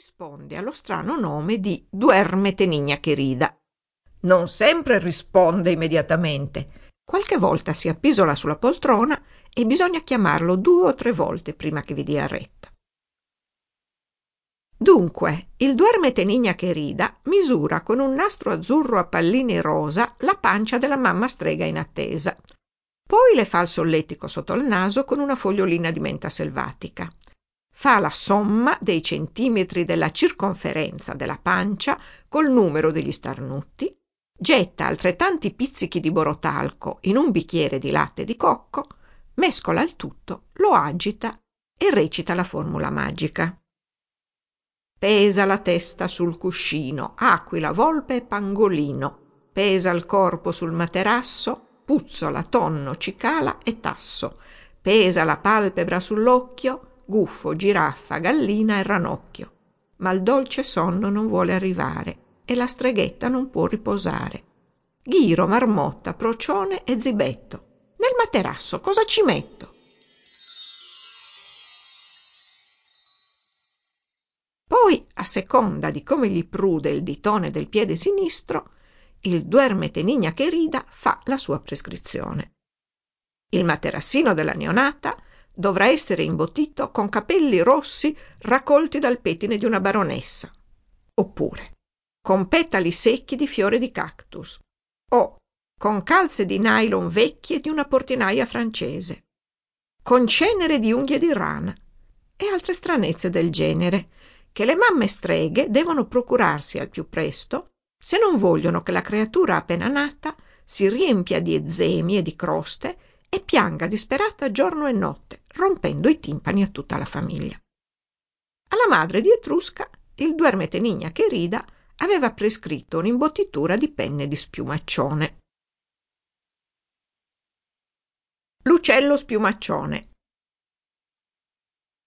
risponde allo strano nome di Duermete Nigna che rida. Non sempre risponde immediatamente. Qualche volta si appisola sulla poltrona e bisogna chiamarlo due o tre volte prima che vi dia retta. Dunque, il Duermete Nigna che rida misura con un nastro azzurro a pallini rosa la pancia della mamma strega in attesa. Poi le fa il solletico sotto il naso con una fogliolina di menta selvatica fa la somma dei centimetri della circonferenza della pancia col numero degli starnuti, getta altrettanti pizzichi di borotalco in un bicchiere di latte di cocco, mescola il tutto, lo agita e recita la formula magica. Pesa la testa sul cuscino, aquila, volpe e pangolino, pesa il corpo sul materasso, puzzola, tonno, cicala e tasso, pesa la palpebra sull'occhio, gufo, giraffa, gallina e ranocchio. Ma il dolce sonno non vuole arrivare e la streghetta non può riposare. Ghiro, marmotta, procione e zibetto. Nel materasso cosa ci metto? Poi, a seconda di come gli prude il ditone del piede sinistro, il duermete nigna che rida fa la sua prescrizione. Il materassino della neonata dovrà essere imbottito con capelli rossi raccolti dal pettine di una baronessa, oppure con petali secchi di fiore di cactus, o con calze di nylon vecchie di una portinaia francese, con cenere di unghie di rana e altre stranezze del genere, che le mamme streghe devono procurarsi al più presto se non vogliono che la creatura appena nata si riempia di eczemi e di croste e pianga disperata giorno e notte, rompendo i timpani a tutta la famiglia. Alla madre di Etrusca il duermetenigna che rida aveva prescritto un'imbottitura di penne di spiumaccione. L'uccello spiumaccione.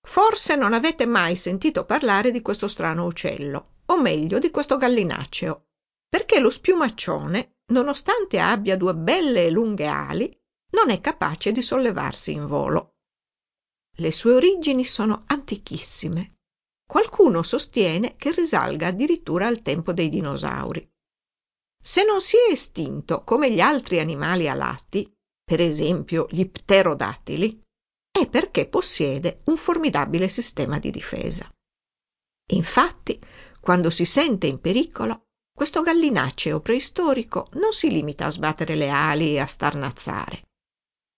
Forse non avete mai sentito parlare di questo strano uccello, o meglio di questo gallinaceo, perché lo spiumaccione, nonostante abbia due belle e lunghe ali, non è capace di sollevarsi in volo. Le sue origini sono antichissime. Qualcuno sostiene che risalga addirittura al tempo dei dinosauri. Se non si è estinto come gli altri animali alati, per esempio gli pterodattili, è perché possiede un formidabile sistema di difesa. Infatti, quando si sente in pericolo, questo gallinaceo preistorico non si limita a sbattere le ali e a starnazzare.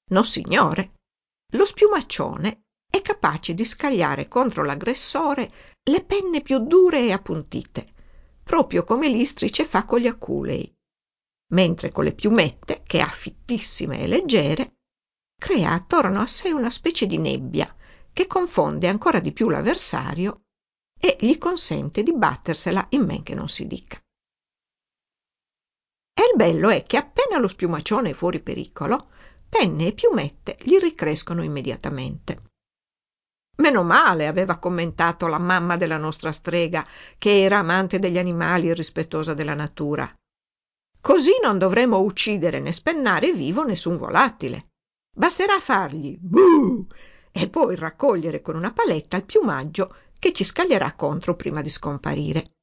Nossignore, lo spiumaccione è capace di scagliare contro l'aggressore le penne più dure e appuntite, proprio come l'istrice fa con gli aculei, mentre con le piumette, che ha fittissime e leggere, crea attorno a sé una specie di nebbia che confonde ancora di più l'avversario e gli consente di battersela in men che non si dica. E il bello è che appena lo spiumaccione è fuori pericolo, penne e piumette gli ricrescono immediatamente. Meno male, aveva commentato la mamma della nostra strega, che era amante degli animali e rispettosa della natura. Così non dovremo uccidere né spennare vivo nessun volatile. Basterà fargli buh e poi raccogliere con una paletta il piumaggio che ci scaglierà contro prima di scomparire.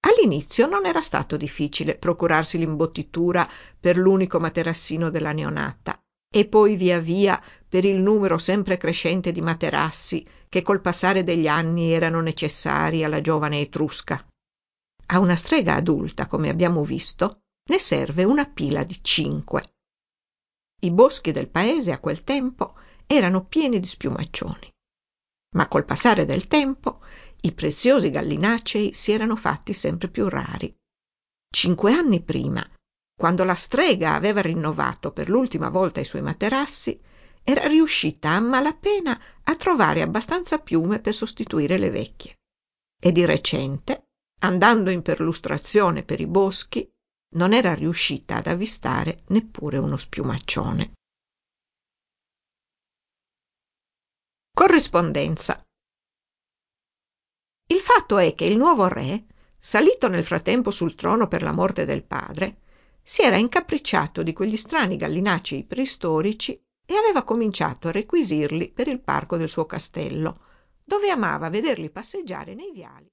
All'inizio non era stato difficile procurarsi l'imbottitura per l'unico materassino della neonata e poi via via per il numero sempre crescente di materassi che col passare degli anni erano necessari alla giovane etrusca. A una strega adulta, come abbiamo visto, ne serve una pila di cinque. I boschi del paese a quel tempo erano pieni di spiumaccioni. Ma col passare del tempo i preziosi gallinacei si erano fatti sempre più rari. Cinque anni prima, quando la strega aveva rinnovato per l'ultima volta i suoi materassi, era riuscita a malapena a trovare abbastanza piume per sostituire le vecchie. E di recente, andando in perlustrazione per i boschi, non era riuscita ad avvistare neppure uno spiumaccione. Corrispondenza fatto è che il nuovo re, salito nel frattempo sul trono per la morte del padre, si era incapricciato di quegli strani gallinacei preistorici e aveva cominciato a requisirli per il parco del suo castello, dove amava vederli passeggiare nei viali